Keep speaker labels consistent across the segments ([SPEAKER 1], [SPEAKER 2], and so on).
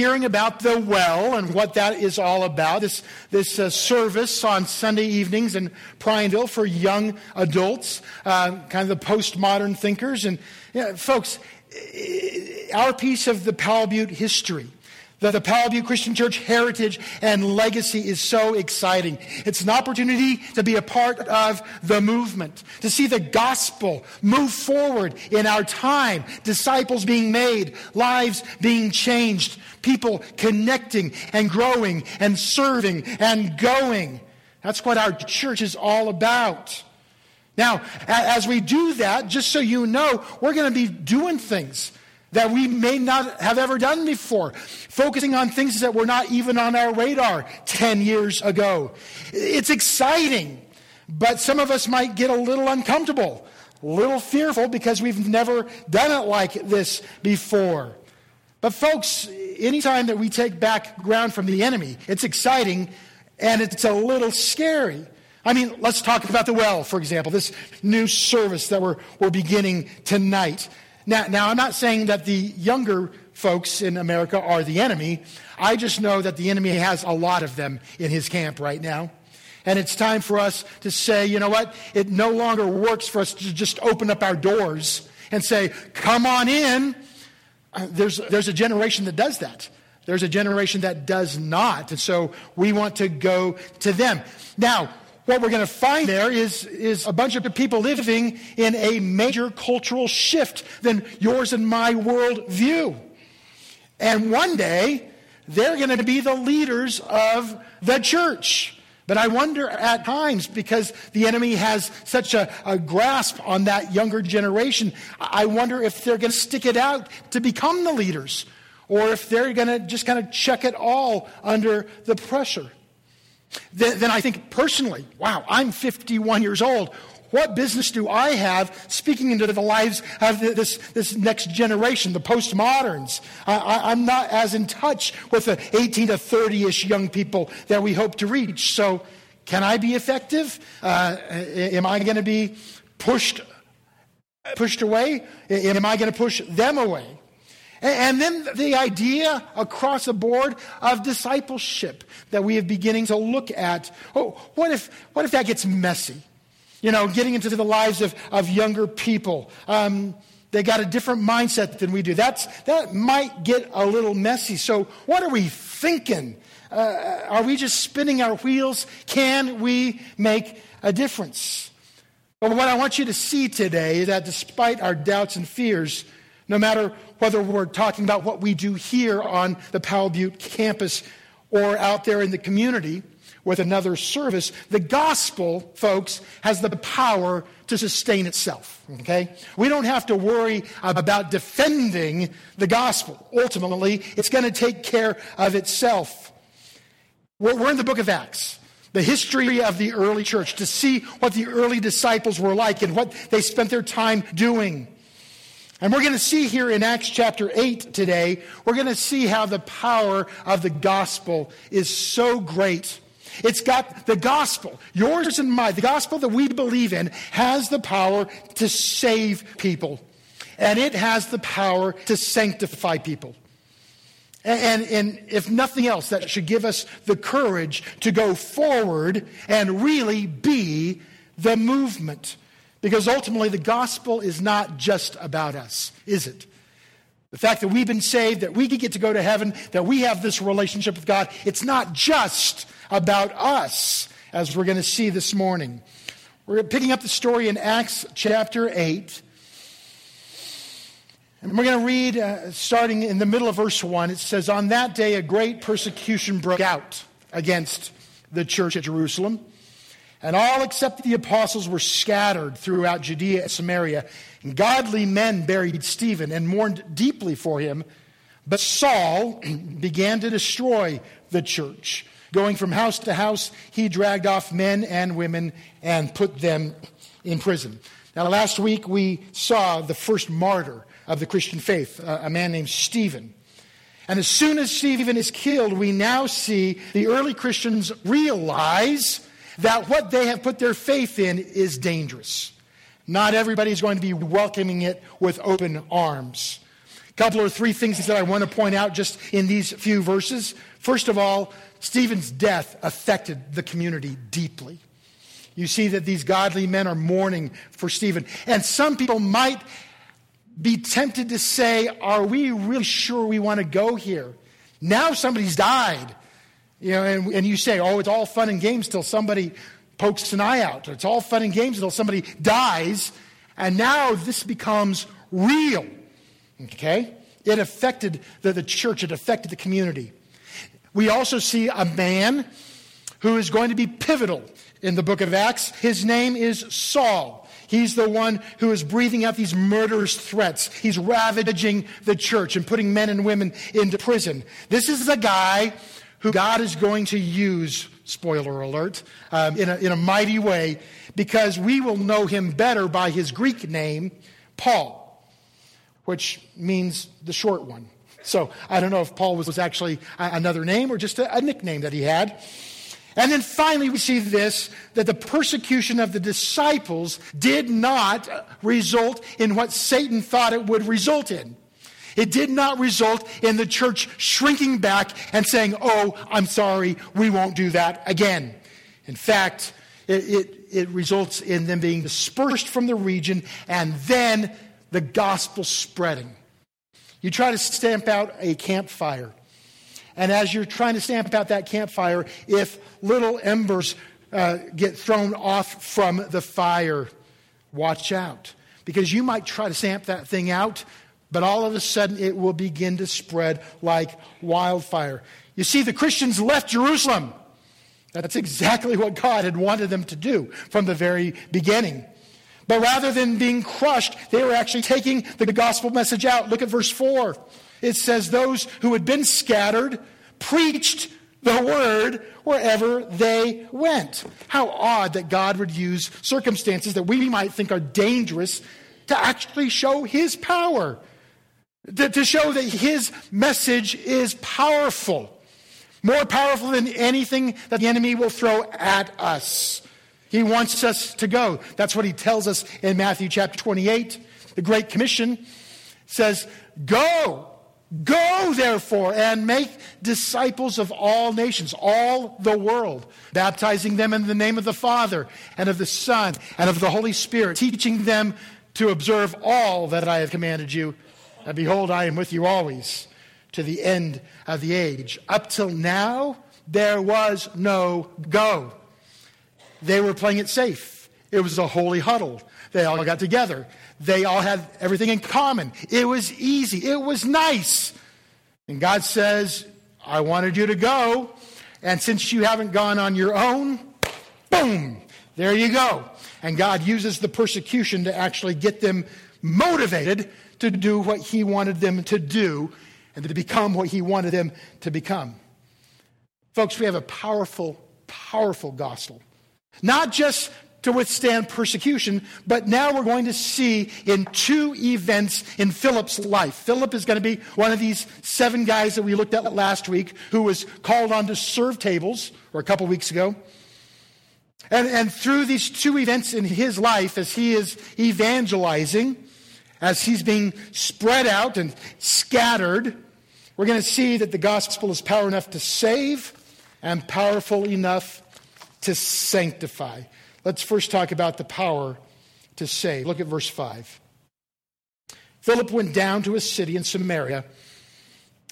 [SPEAKER 1] hearing about the well and what that is all about, this, this uh, service on Sunday evenings in Prineville for young adults, uh, kind of the postmodern thinkers. And folks, our piece of the Powell Butte history that the Butte Christian Church heritage and legacy is so exciting. It's an opportunity to be a part of the movement, to see the gospel move forward in our time, disciples being made, lives being changed, people connecting and growing and serving and going. That's what our church is all about. Now, as we do that, just so you know, we're going to be doing things that we may not have ever done before, focusing on things that were not even on our radar 10 years ago. It's exciting, but some of us might get a little uncomfortable, a little fearful because we've never done it like this before. But, folks, anytime that we take back ground from the enemy, it's exciting and it's a little scary. I mean, let's talk about the well, for example, this new service that we're, we're beginning tonight. Now, now, I'm not saying that the younger folks in America are the enemy. I just know that the enemy has a lot of them in his camp right now. And it's time for us to say, you know what? It no longer works for us to just open up our doors and say, come on in. Uh, there's, there's a generation that does that. There's a generation that does not. And so we want to go to them. Now, what we're going to find there is, is a bunch of people living in a major cultural shift than yours and my world view. And one day, they're going to be the leaders of the church. But I wonder at times, because the enemy has such a, a, grasp on that younger generation, I wonder if they're going to stick it out to become the leaders, or if they're going to just kind of check it all under the pressure then, then I think personally, wow, I'm 51 years old. What business do I have speaking into the lives of this, this next generation, the postmoderns? I, am not as in touch with the 18 to 30 ish young people that we hope to reach. So, can I be effective? Uh, am I going to be pushed, pushed away? Am I going to push them away? And then the idea across the board of discipleship that we are beginning to look at. Oh, what if, what if that gets messy? You know, getting into the lives of, of younger people. Um, they got a different mindset than we do. That's, that might get a little messy. So, what are we thinking? Uh, are we just spinning our wheels? Can we make a difference? But what I want you to see today is that despite our doubts and fears, no matter whether we're talking about what we do here on the Powell Butte campus or out there in the community with another service, the gospel, folks, has the power to sustain itself. Okay? We don't have to worry about defending the gospel. Ultimately, it's going to take care of itself. We're in the book of Acts the history of the early church, to see what the early disciples were like and what they spent their time doing. And we're going to see here in Acts chapter 8 today, we're going to see how the power of the gospel is so great. It's got the gospel, yours and mine, the gospel that we believe in has the power to save people. And it has the power to sanctify people. And, and, if nothing else, that should give us the courage to go forward and really be the movement because ultimately, the gospel is not just about us, is it? The fact that we've been saved, that we can get to go to heaven, that we have this relationship with God, it's not just about us, as we're going to see this morning. We're picking up the story in Acts chapter 8. And we're going to read, uh, starting in the middle of verse 1. It says, On that day, a great persecution broke out against the church at Jerusalem. And all except the apostles were scattered throughout Judea and Samaria. And godly men buried Stephen and mourned deeply for him. But Saul began to destroy the church. Going from house to house, he dragged off men and women and put them in prison. Now, last week we saw the first martyr of the Christian faith, a man named Stephen. And as soon as Stephen is killed, we now see the early Christians realize that what they have put their faith in is dangerous. Not everybody is going to be welcoming it with open arms. A couple or three things that I want to point out just in these few verses. First of all, Stephen's death affected the community deeply. You see that these godly men are mourning for Stephen. And some people might be tempted to say, Are we really sure we want to go here? Now somebody's died. You know, and, and you say, Oh, it's all fun and games till somebody pokes an eye out. It's all fun and games until somebody dies. And now this becomes real. Okay? It affected the, the church, it affected the community. We also see a man who is going to be pivotal in the book of Acts. His name is Saul. He's the one who is breathing out these murderous threats. He's ravaging the church and putting men and women into prison. This is the guy who God is going to use, spoiler alert, um, in, a, in a mighty way because we will know him better by his Greek name, Paul, which means the short one. So I don't know if Paul was, was actually another name or just a, a nickname that he had. And then finally, we see this that the persecution of the disciples did not result in what Satan thought it would result in. It did not result in the church shrinking back and saying, Oh, I'm sorry, we won't do that again. In fact, it, it, it results in them being dispersed from the region and then the gospel spreading. You try to stamp out a campfire. And as you're trying to stamp out that campfire, if little embers uh, get thrown off from the fire, watch out. Because you might try to stamp that thing out, but all of a sudden it will begin to spread like wildfire. You see, the Christians left Jerusalem. That's exactly what God had wanted them to do from the very beginning. But rather than being crushed, they were actually taking the gospel message out. Look at verse 4. It says, Those who had been scattered preached the word wherever they went. How odd that God would use circumstances that we might think are dangerous to actually show his power, to, show that his message is powerful, more powerful than anything that the enemy will throw at us. He wants us to go. That's what he tells us in Matthew chapter 28. The Great Commission says, Go, go therefore, and make disciples of all nations, all the world, baptizing them in the name of the Father and of the Son and of the Holy Spirit, teaching them to observe all that I have commanded you. And behold, I am with you always to the end of the age. Up till now, there was no go. They were playing it safe. It was a holy huddle. They all got together. They all had everything in common. It was easy. It was nice. And God says, I wanted you to go. And since you haven't gone on your own, boom, there you go. And God uses the persecution to actually get them motivated to do what He wanted them to do and to become what He wanted them to become. Folks, we have a powerful, powerful gospel. Not just to withstand persecution, but now we're going to see in two events in Philip's life. Philip is going to be one of these seven guys that we looked at last week who was called on to serve tables, or a couple weeks ago. And, and through these two events in his life, as he is evangelizing, as he's being spread out and scattered, we're going to see that the gospel is power enough to save and powerful enough to sanctify. Let's first talk about the power to save. Look at verse 5. Philip went down to a city in Samaria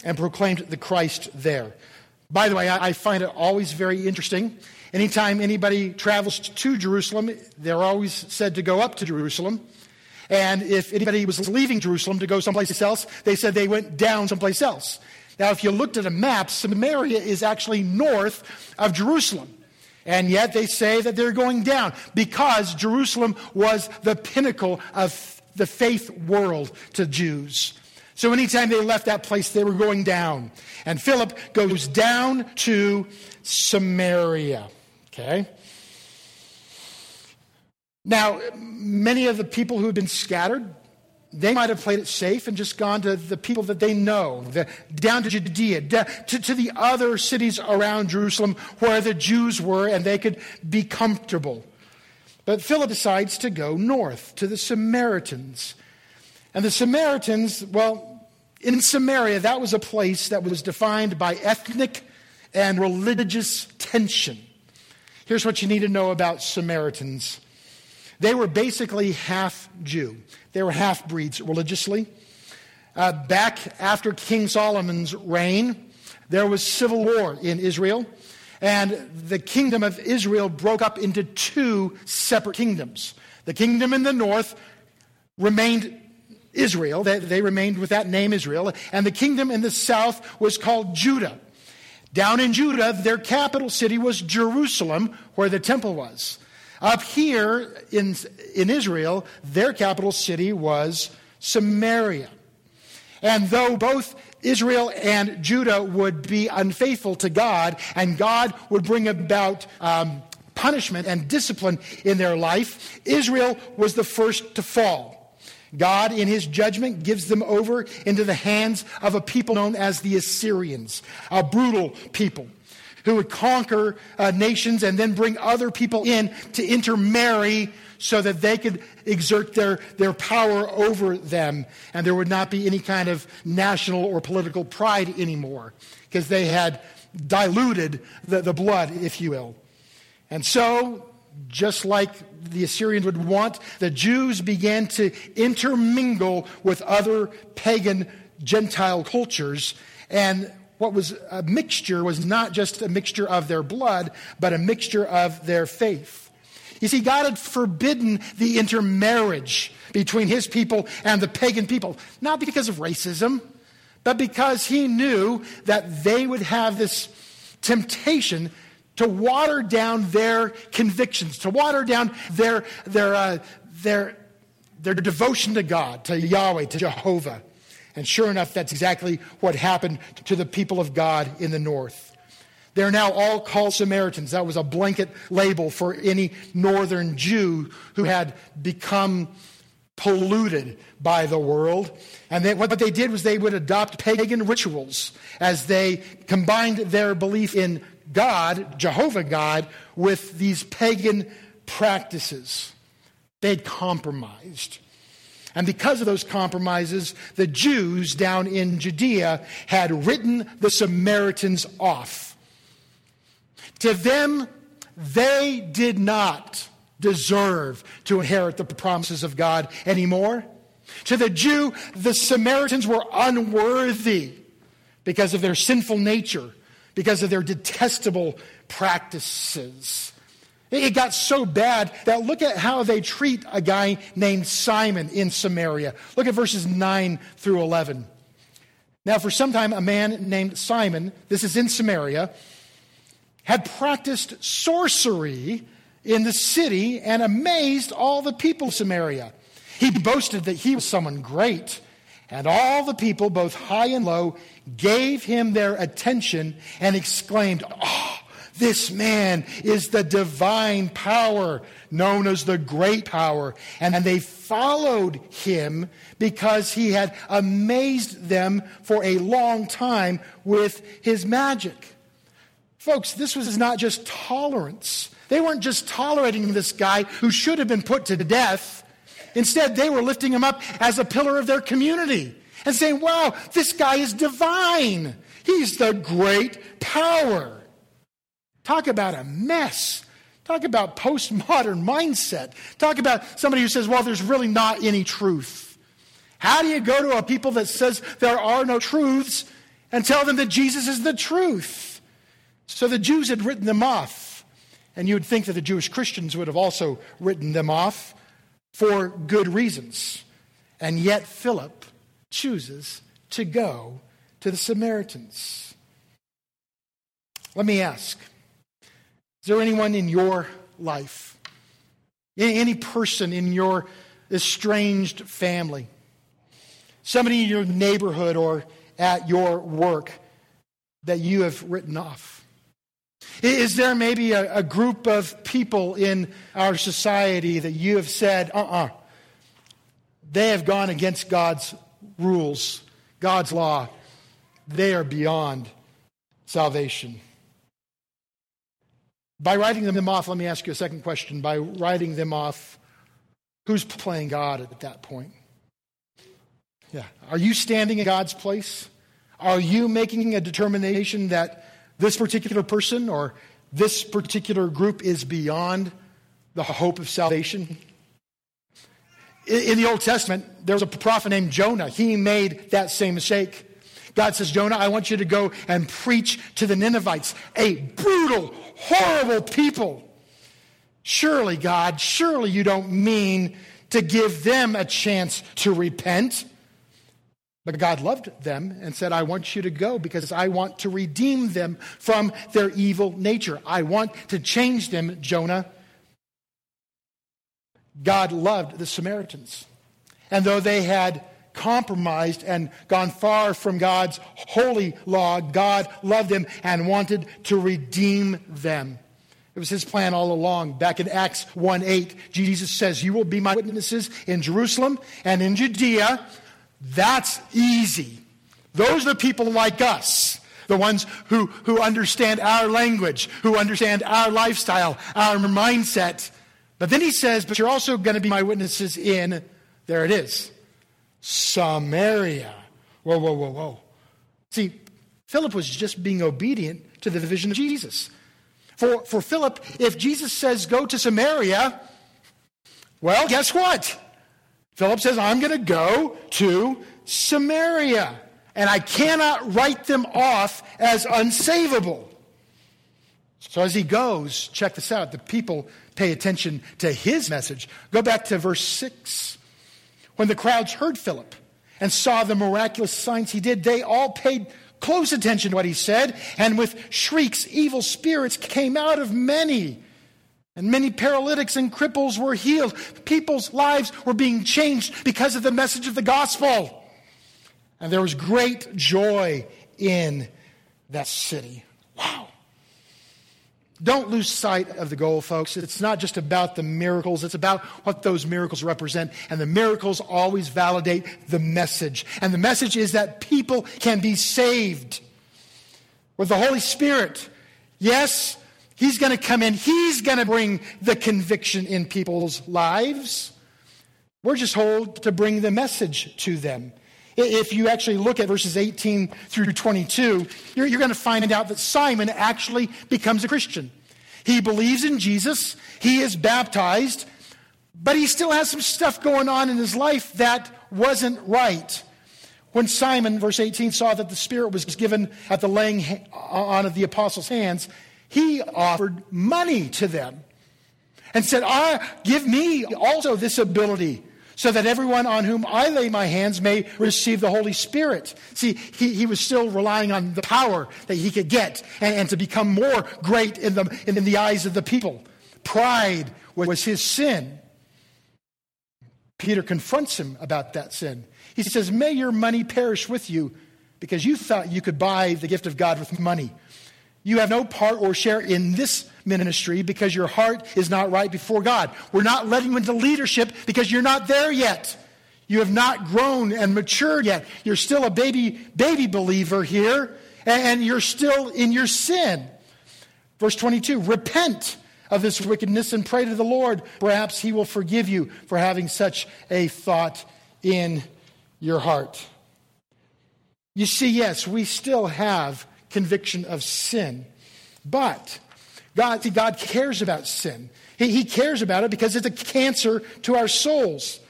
[SPEAKER 1] and proclaimed the Christ there. By the way, I find it always very interesting. Anytime anybody travels to Jerusalem, they're always said to go up to Jerusalem. And if anybody was leaving Jerusalem to go someplace else, they said they went down someplace else. Now, if you looked at a map, Samaria is actually north of Jerusalem. And yet they say that they're going down because Jerusalem was the pinnacle of the faith world to Jews. So anytime they left that place, they were going down. And Philip goes down to Samaria. Okay? Now, many of the people who had been scattered, they might have played it safe and just gone to the people that they know, the, down to Judea, to, to the other cities around Jerusalem where the Jews were and they could be comfortable. But Philip decides to go north to the Samaritans. And the Samaritans, well, in Samaria, that was a place that was defined by ethnic and religious tension. Here's what you need to know about Samaritans they were basically half Jew, they were half breeds religiously. Uh, back after King Solomon's reign, there was civil war in Israel, and the kingdom of Israel broke up into two separate kingdoms. The kingdom in the north remained Israel, they, they remained with that name Israel, and the kingdom in the south was called Judah. Down in Judah, their capital city was Jerusalem, where the temple was. Up here in, in Israel, their capital city was Samaria. And though both Israel and Judah would be unfaithful to God, and God would bring about um, punishment and discipline in their life, Israel was the first to fall. God, in his judgment, gives them over into the hands of a people known as the Assyrians, a brutal people who would conquer uh, nations and then bring other people in to intermarry so that they could exert their, their power over them and there would not be any kind of national or political pride anymore because they had diluted the, the blood, if you will. And so just like the Assyrians would want, the Jews began to intermingle with other pagan Gentile cultures. And what was a mixture was not just a mixture of their blood, but a mixture of their faith. You see, God had forbidden the intermarriage between his people and the pagan people, not because of racism, but because he knew that they would have this temptation to water down their convictions, to water down their, their, uh, their, their devotion to God, to Yahweh, to Jehovah. And sure enough, that's exactly what happened to the people of God in the north. They're now all called Samaritans. That was a blanket label for any northern Jew who had become polluted by the world. And they, what they did was they would adopt pagan rituals as they combined their belief in God, Jehovah God, with these pagan practices. They'd compromised. And because of those compromises, the Jews down in Judea had written the Samaritans off. To them, they did not deserve to inherit the promises of God anymore. To the Jew, the Samaritans were unworthy because of their sinful nature because of their detestable practices. It got so bad that look at how they treat a guy named Simon in Samaria. Look at verses 9 through 11. Now, for some time, a man named Simon, this is in Samaria, had practiced sorcery in the city and amazed all the people of Samaria. He boasted that he was someone great, and all the people, both high and low, gave him their attention and exclaimed, Oh, this man is the divine power known as the great power. And they followed him because he had amazed them for a long time with his magic. Folks, this was not just tolerance. They weren't just tolerating this guy who should have been put to death. Instead, they were lifting him up as a pillar of their community and saying, wow, this guy is divine. He's the great power. Talk about a mess. Talk about postmodern mindset. Talk about somebody who says, well, there's really not any truth. How do you go to a people that says there are no truths and tell them that Jesus is the truth? So the Jews had written them off. And you would think that the Jewish Christians would have also written them off for good reasons. And yet, Philip chooses to go to the Samaritans. Let me ask there anyone in your life, any person in your estranged family, somebody in your neighborhood or at your work that you have written off? Is there maybe a, a group of people in our society that you have said, uh uh-uh, uh, they have gone against God's rules, God's law, they are beyond salvation. By writing them off, let me ask you a second question. By writing them off, who's playing God at that point? Yeah. Are you standing in God's place? Are you making a determination that this particular person or this particular group is beyond the hope of salvation? In the Old Testament, there was a prophet named Jonah. He made that same mistake. God says, Jonah, I want you to go and preach to the Ninevites, a brutal, horrible people. Surely, God, surely you don't mean to give them a chance to repent. But God loved them and said, I want you to go because I want to redeem them from their evil nature. I want to change them, Jonah. God loved the Samaritans. And though they had compromised and gone far from God's holy law, God loved them and wanted to redeem them. It was his plan all along. Back in Acts 1 8, Jesus says, You will be my witnesses in Jerusalem and in Judea that's easy. Those are the people like us, the ones who, who understand our language, who understand our lifestyle, our mindset. But then he says, But you're also going to be my witnesses in, there it is, Samaria. Whoa, whoa, whoa, whoa. See, Philip was just being obedient to the vision of Jesus. For, for Philip, if Jesus says, Go to Samaria, well, guess what? Philip says, I'm going to go to Samaria, and I cannot write them off as unsavable. So as he goes, check this out, the people pay attention to his message. Go back to verse 6. When the crowds heard Philip and saw the miraculous signs he did, they all paid close attention to what he said, and with shrieks, evil spirits came out of many and many paralytics and cripples were healed. People's lives were being changed because of the message of the gospel. And there was great joy in that city. Wow. Don't lose sight of the goal, folks. It's not just about the miracles, it's about what those miracles represent. And the miracles always validate the message. And the message is that people can be saved with the Holy Spirit. Yes, He's going to come in. He's going to bring the conviction in people's lives. We're just told to bring the message to them. If you actually look at verses 18 through 22, you're, you're going to find out that Simon actually becomes a Christian. He believes in Jesus, he is baptized, but he still has some stuff going on in his life that wasn't right. When Simon, verse 18, saw that the Spirit was given at the laying on of the apostles' hands, he offered money to them and said, I, Give me also this ability so that everyone on whom I lay my hands may receive the Holy Spirit. See, he, he was still relying on the power that he could get and, and to become more great in the, in, in the eyes of the people. Pride was his sin. Peter confronts him about that sin. He says, May your money perish with you because you thought you could buy the gift of God with money. You have no part or share in this ministry because your heart is not right before God. We're not letting you into leadership because you're not there yet. You have not grown and matured yet. You're still a baby, baby believer here, and you're still in your sin. Verse 22 Repent of this wickedness and pray to the Lord. Perhaps he will forgive you for having such a thought in your heart. You see, yes, we still have conviction of sin. But God, see, God cares about sin. He, he cares about it because it's a cancer to our souls.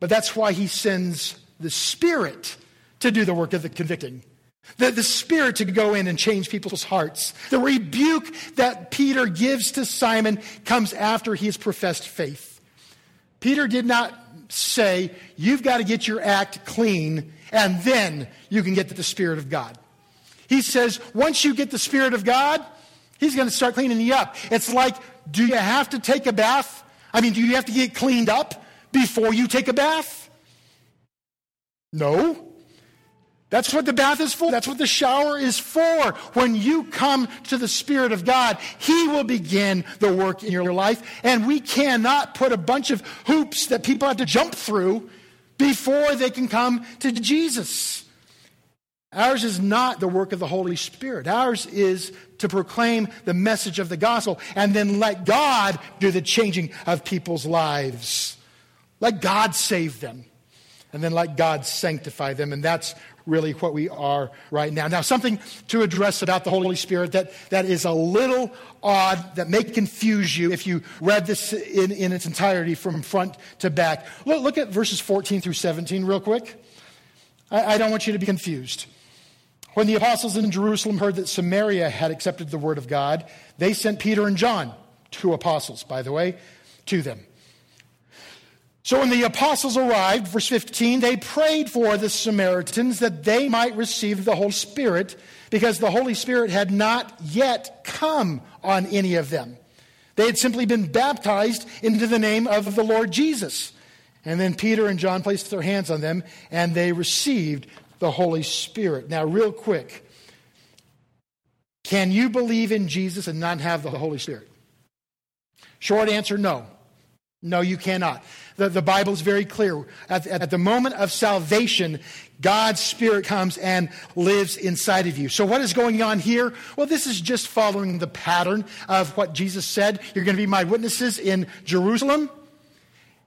[SPEAKER 1] But that's why He sends the Spirit to do the work of the convicting. The, the Spirit to go in and change people's hearts. The rebuke that Peter gives to Simon comes after he has professed faith. Peter did not say, You've got to get your act clean, and then you can get the Spirit of God. He says, once you get the Spirit of God, He's going to start cleaning you up. It's like, do you have to take a bath? I mean, do you have to get cleaned up before you take a bath? No. That's what the bath is for. That's what the shower is for. When you come to the Spirit of God, He will begin the work in your life. And we cannot put a bunch of hoops that people have to jump through before they can come to Jesus. Ours is not the work of the Holy Spirit. Ours is to proclaim the message of the gospel and then let God do the changing of people's lives. Let God save them. and then let God sanctify them. And that's really what we are right now. Now, something to address about the Holy Spirit that, that is a little odd, that may confuse you if you read this in, in its entirety from front to back. Look, look at verses 14 through 17 real quick. I, I don't want you to be confused. When the apostles in Jerusalem heard that Samaria had accepted the word of God, they sent Peter and John, two apostles, by the way, to them. So when the apostles arrived, verse 15, they prayed for the Samaritans that they might receive the Holy Spirit because the Holy Spirit had not yet come on any of them. They had simply been baptized into the name of the Lord Jesus. And then Peter and John placed their hands on them and they received the Holy Spirit. Now, real quick, can you believe in Jesus and not have the Holy Spirit? Short answer no. No, you cannot. The, the Bible is very clear. At, at the moment of salvation, God's Spirit comes and lives inside of you. So, what is going on here? Well, this is just following the pattern of what Jesus said. You're going to be my witnesses in Jerusalem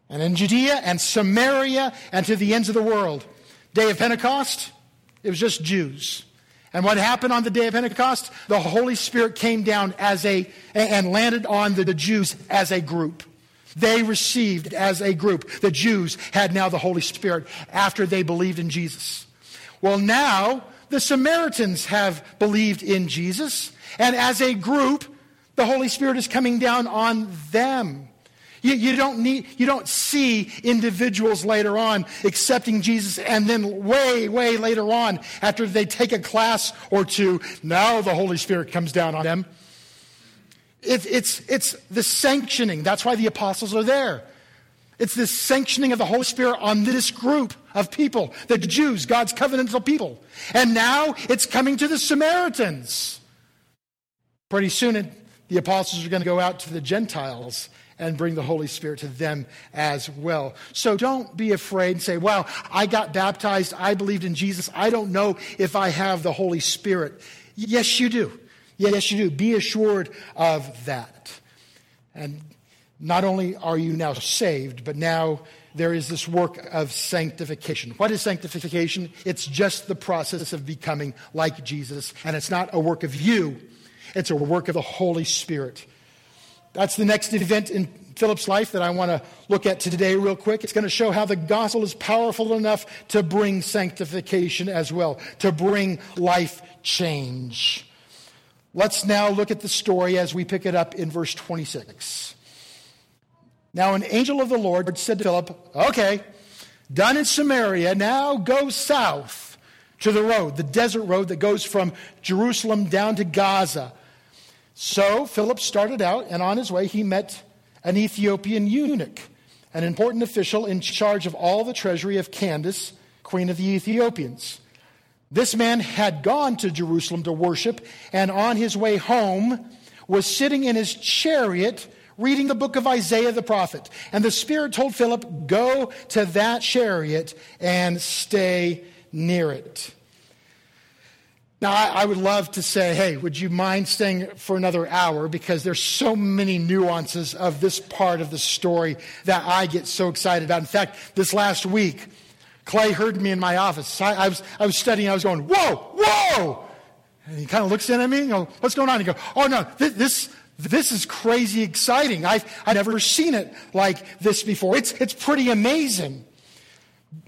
[SPEAKER 1] and in Judea and Samaria and to the ends of the world. Day of Pentecost, it was just Jews. And what happened on the day of Pentecost? The Holy Spirit came down as a, and landed on the Jews as a group. They received as a group. The Jews had now the Holy Spirit after they believed in Jesus. Well, now the Samaritans have believed in Jesus, and as a group, the Holy Spirit is coming down on them. You, you, don't need, you don't see individuals later on accepting Jesus and then way, way later on, after they take a class or two, now the Holy Spirit comes down on them. It, it's, it's the sanctioning. That's why the apostles are there. It's the sanctioning of the Holy Spirit on this group of people, the Jews, God's covenantal people. And now it's coming to the Samaritans. Pretty soon, it, the apostles are going to go out to the Gentiles and bring the Holy Spirit to them as well. So don't be afraid and say, Well, I got baptized. I believed in Jesus. I don't know if I have the Holy Spirit. Yes, you do. Yes, you do. Be assured of that. And not only are you now saved, but now there is this work of sanctification. What is sanctification? It's just the process of becoming like Jesus. And it's not a work of you, it's a work of the Holy Spirit. That's the next event in Philip's life that I want to look at today, real quick. It's going to show how the gospel is powerful enough to bring sanctification as well, to bring life change. Let's now look at the story as we pick it up in verse 26. Now, an angel of the Lord said to Philip, Okay, done in Samaria, now go south to the road, the desert road that goes from Jerusalem down to Gaza. So Philip started out, and on his way, he met an Ethiopian eunuch, an important official in charge of all the treasury of Candace, queen of the Ethiopians. This man had gone to Jerusalem to worship, and on his way home was sitting in his chariot reading the book of Isaiah the prophet. And the Spirit told Philip, Go to that chariot and stay near it. Now, I, would love to say, hey, would you mind staying for another hour? Because there's so many nuances of this part of the story that I get so excited about. In fact, this last week, Clay heard me in my office. I, I, was, I was studying, I was going, whoa, whoa! And he kind of looks in at me and goes, what's going on? He goes, oh no, this, this, this is crazy exciting. I've, I've never seen it like this before. It's, it's pretty amazing.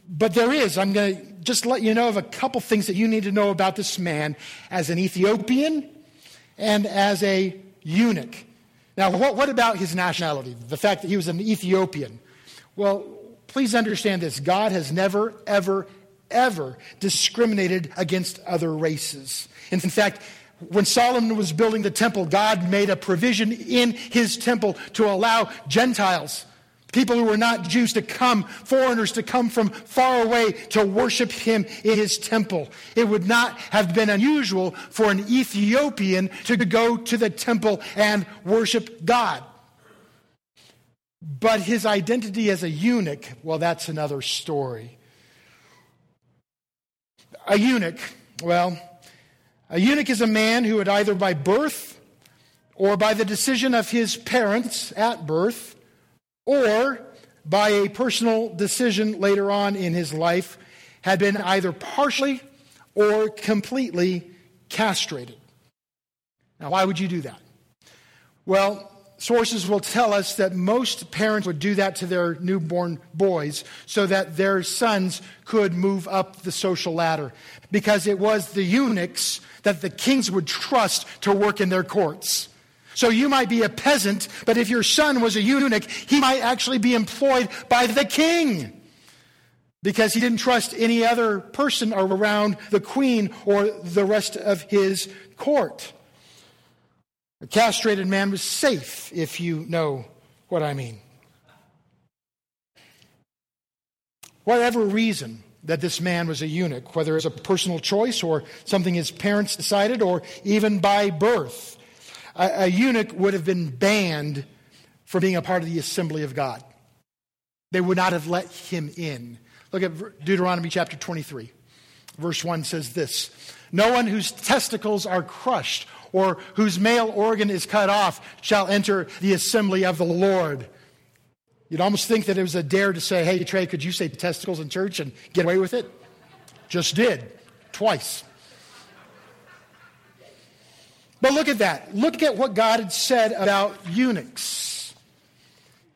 [SPEAKER 1] But there is, I'm going to just let you know of a couple things that you need to know about this man as an Ethiopian and as a eunuch. Now, what, what about his nationality? The fact that he was an Ethiopian. Well, Please understand this God has never, ever, ever discriminated against other races. In fact, when Solomon was building the temple, God made a provision in his temple to allow Gentiles, people who were not Jews, to come, foreigners to come from far away to worship him in his temple. It would not have been unusual for an Ethiopian to go to the temple and worship God. But his identity as a eunuch, well, that's another story. A eunuch, well, a eunuch is a man who had either by birth or by the decision of his parents at birth or by a personal decision later on in his life, had been either partially or completely castrated. Now, why would you do that? Well, sources will tell us that most parents would do that to their newborn boys so that their sons could move up the social ladder because it was the eunuchs that the kings would trust to work in their courts. So you might be a peasant, but if your son was a eunuch, he might actually be employed by the king because he didn't trust any other person around the queen or the rest of his court. A castrated man was safe, if you know what I mean. Whatever reason that this man was a eunuch, whether it's a personal choice or something his parents decided, or even by birth, a, a eunuch would have been banned from being a part of the assembly of God. They would not have let him in. Look at Deuteronomy chapter 23. Verse 1 says this No one whose testicles are crushed or whose male organ is cut off shall enter the assembly of the Lord. You'd almost think that it was a dare to say, Hey, Trey, could you say testicles in church and get away with it? Just did, twice. But look at that. Look at what God had said about eunuchs.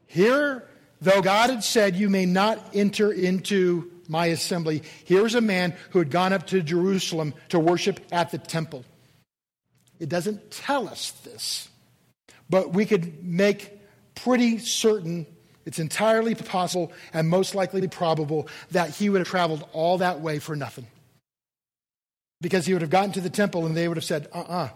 [SPEAKER 1] Here, though God had said, You may not enter into my assembly, here's a man who had gone up to Jerusalem to worship at the temple. It doesn't tell us this, but we could make pretty certain it's entirely possible and most likely probable that he would have traveled all that way for nothing. Because he would have gotten to the temple and they would have said, uh uh-uh, uh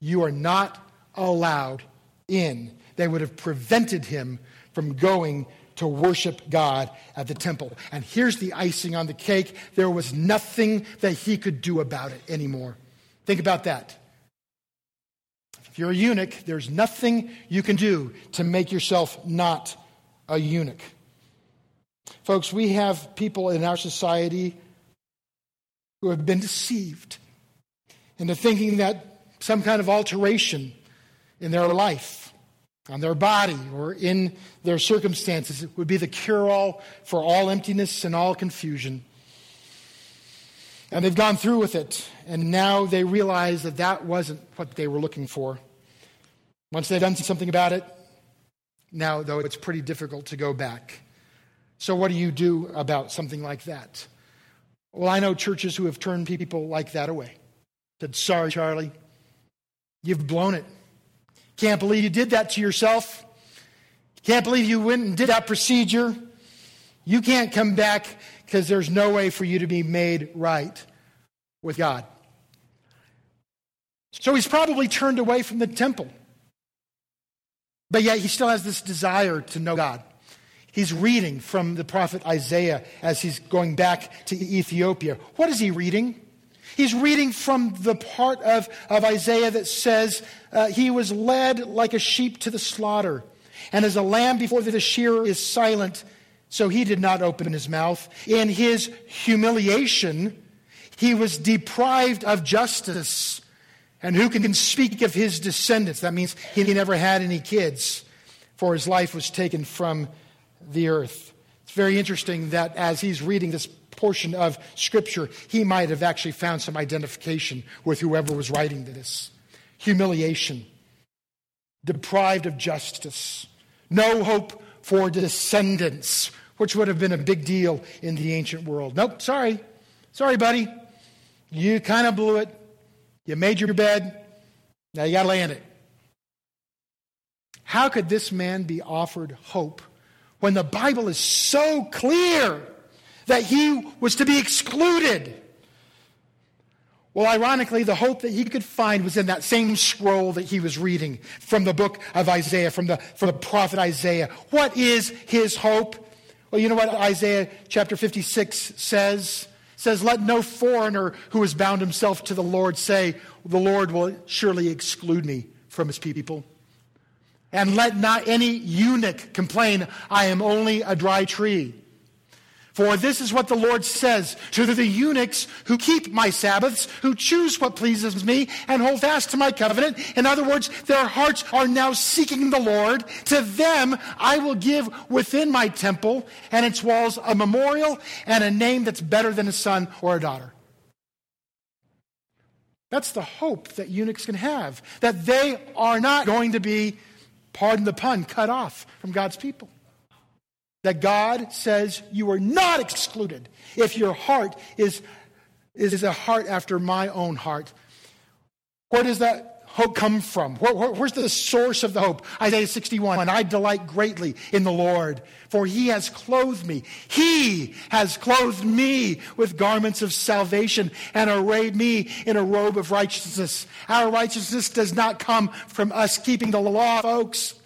[SPEAKER 1] you are not allowed in. They would have prevented him from going to worship God at the temple. And here's the icing on the cake there was nothing that he could do about it anymore. Think about that. If you're a eunuch, there's nothing you can do to make yourself not a eunuch. Folks, we have people in our society who have been deceived into thinking that some kind of alteration in their life, on their body, or in their circumstances It would be the cure all for all emptiness and all confusion. And they've gone through with it, and now they realize that that wasn't what they were looking for. Once they've done something about it, now, though, it's pretty difficult to go back. So, what do you do about something like that? Well, I know churches who have turned people like that away. Said, Sorry, Charlie, you've blown it. Can't believe you did that to yourself. Can't believe you went and did that procedure. You can't come back because there's no way for you to be made right with God. So he's probably turned away from the temple. But yet he still has this desire to know God. He's reading from the prophet Isaiah as he's going back to Ethiopia. What is he reading? He's reading from the part of, of Isaiah that says, uh, He was led like a sheep to the slaughter, and as a lamb before the shearer is silent, so he did not open his mouth. In his humiliation, he was deprived of justice. And who can speak of his descendants? That means he never had any kids, for his life was taken from the earth. It's very interesting that as he's reading this portion of Scripture, he might have actually found some identification with whoever was writing this. Humiliation, deprived of justice, no hope for descendants, which would have been a big deal in the ancient world. Nope, sorry. Sorry, buddy. You kind of blew it. You made your bed. Now you got to lay in it. How could this man be offered hope when the Bible is so clear that he was to be excluded? Well, ironically, the hope that he could find was in that same scroll that he was reading from the book of Isaiah, from the, from the prophet Isaiah. What is his hope? Well, you know what Isaiah chapter 56 says? It says, Let no foreigner who has bound himself to the Lord say, The Lord will surely exclude me from his people. And let not any eunuch complain, I am only a dry tree. For this is what the Lord says to the eunuchs who keep my Sabbaths, who choose what pleases me, and hold fast to my covenant. In other words, their hearts are now seeking the Lord. To them I will give within my temple and its walls a memorial and a name that's better than a son or a daughter. That's the hope that eunuchs can have, that they are not going to be, pardon the pun, cut off from God's people that God says you are not excluded if your heart is, is a heart after my own heart. Where does that hope come from? Where, where, where's the source of the hope? Isaiah 61 And I delight greatly in the Lord, for he has clothed me. He has clothed me with garments of salvation and arrayed me in a robe of righteousness. Our righteousness does not come from us keeping the law, folks.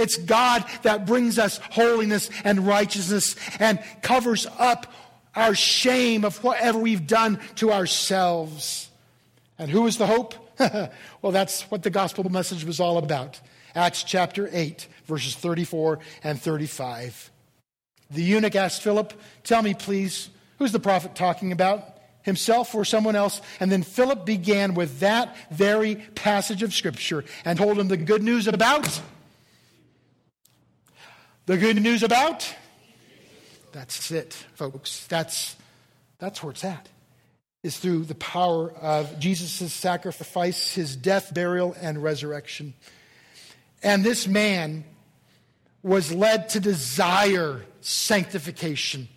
[SPEAKER 1] It's God that brings us holiness and righteousness and covers up our shame of whatever we've done to ourselves. And who is the hope? well, that's what the gospel message was all about. Acts chapter 8, verses 34 and 35. The eunuch asked Philip, Tell me, please, who's the prophet talking about? Himself or someone else? And then Philip began with that very passage of Scripture and told him the good news about the good news about? That's it, folks. That's, that's where it's at. Is through the power of Jesus' sacrifice, his death, burial, and resurrection. And this man was led to desire sanctification,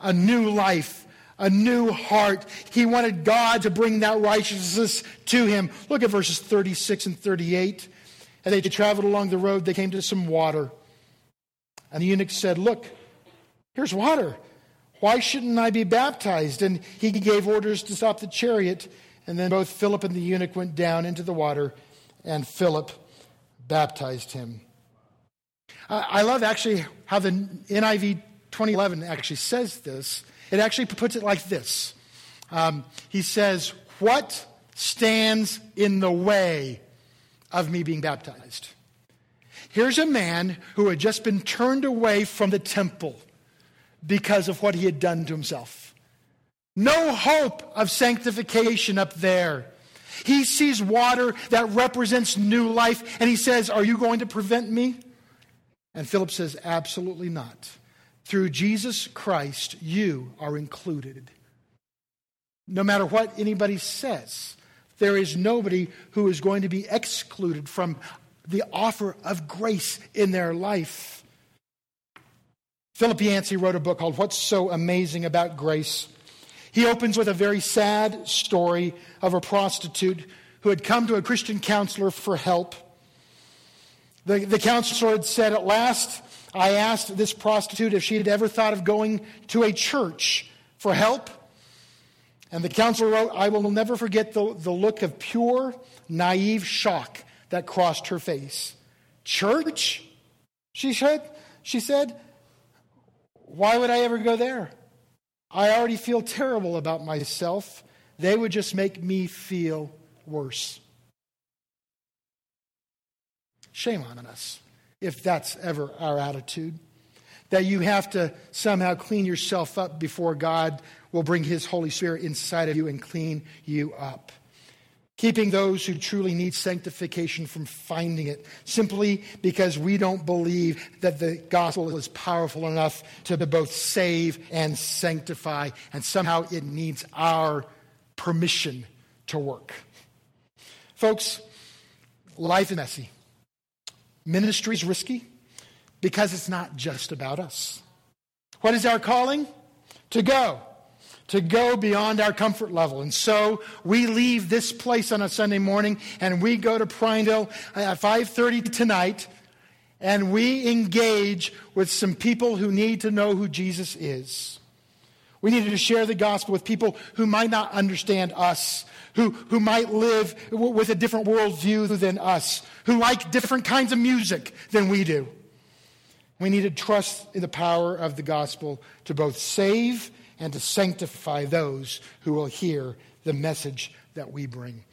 [SPEAKER 1] a new life, a new heart. He wanted God to bring that righteousness to him. Look at verses 36 and 38. And they traveled along the road, they came to some water. And the eunuch said, Look, here's water. Why shouldn't I be baptized? And he gave orders to stop the chariot. And then both Philip and the eunuch went down into the water, and Philip baptized him. I love actually how the NIV 2011 actually says this. It actually puts it like this um, He says, What stands in the way of me being baptized? Here's a man who had just been turned away from the temple because of what he had done to himself. No hope of sanctification up there. He sees water that represents new life, and he says, Are you going to prevent me? And Philip says, Absolutely not. Through Jesus Christ, you are included. No matter what anybody says, there is nobody who is going to be excluded from the offer of grace in their life. Philip Yancey wrote a book called What's So Amazing About Grace. He opens with a very sad story of a prostitute who had come to a Christian counselor for help. The, the counselor had said, At last, I asked this prostitute if she had ever thought of going to a church for help. And the counselor wrote, I will never forget the, the look of pure, naive shock that crossed her face. Church? She said, she said, why would I ever go there? I already feel terrible about myself. They would just make me feel worse. Shame on us if that's ever our attitude. That you have to somehow clean yourself up before God will bring His Holy Spirit inside of you and clean you up keeping those who truly need sanctification from finding it, simply because we don't believe that the gospel is powerful enough to both save and sanctify, and somehow it needs our permission to work. Folks, life is messy. Ministry is risky because it's not just about us. What is our calling? To go to go beyond our comfort level. And so we leave this place on a Sunday morning and we go to Prineville at 5:30 tonight and we engage with some people who need to know who Jesus is. We needed to share the gospel with people who might not understand us, who, who might live with a different worldview than us, who like different kinds of music than we do. We need to trust in the power of the gospel to both save and to sanctify those who will hear the message that we bring.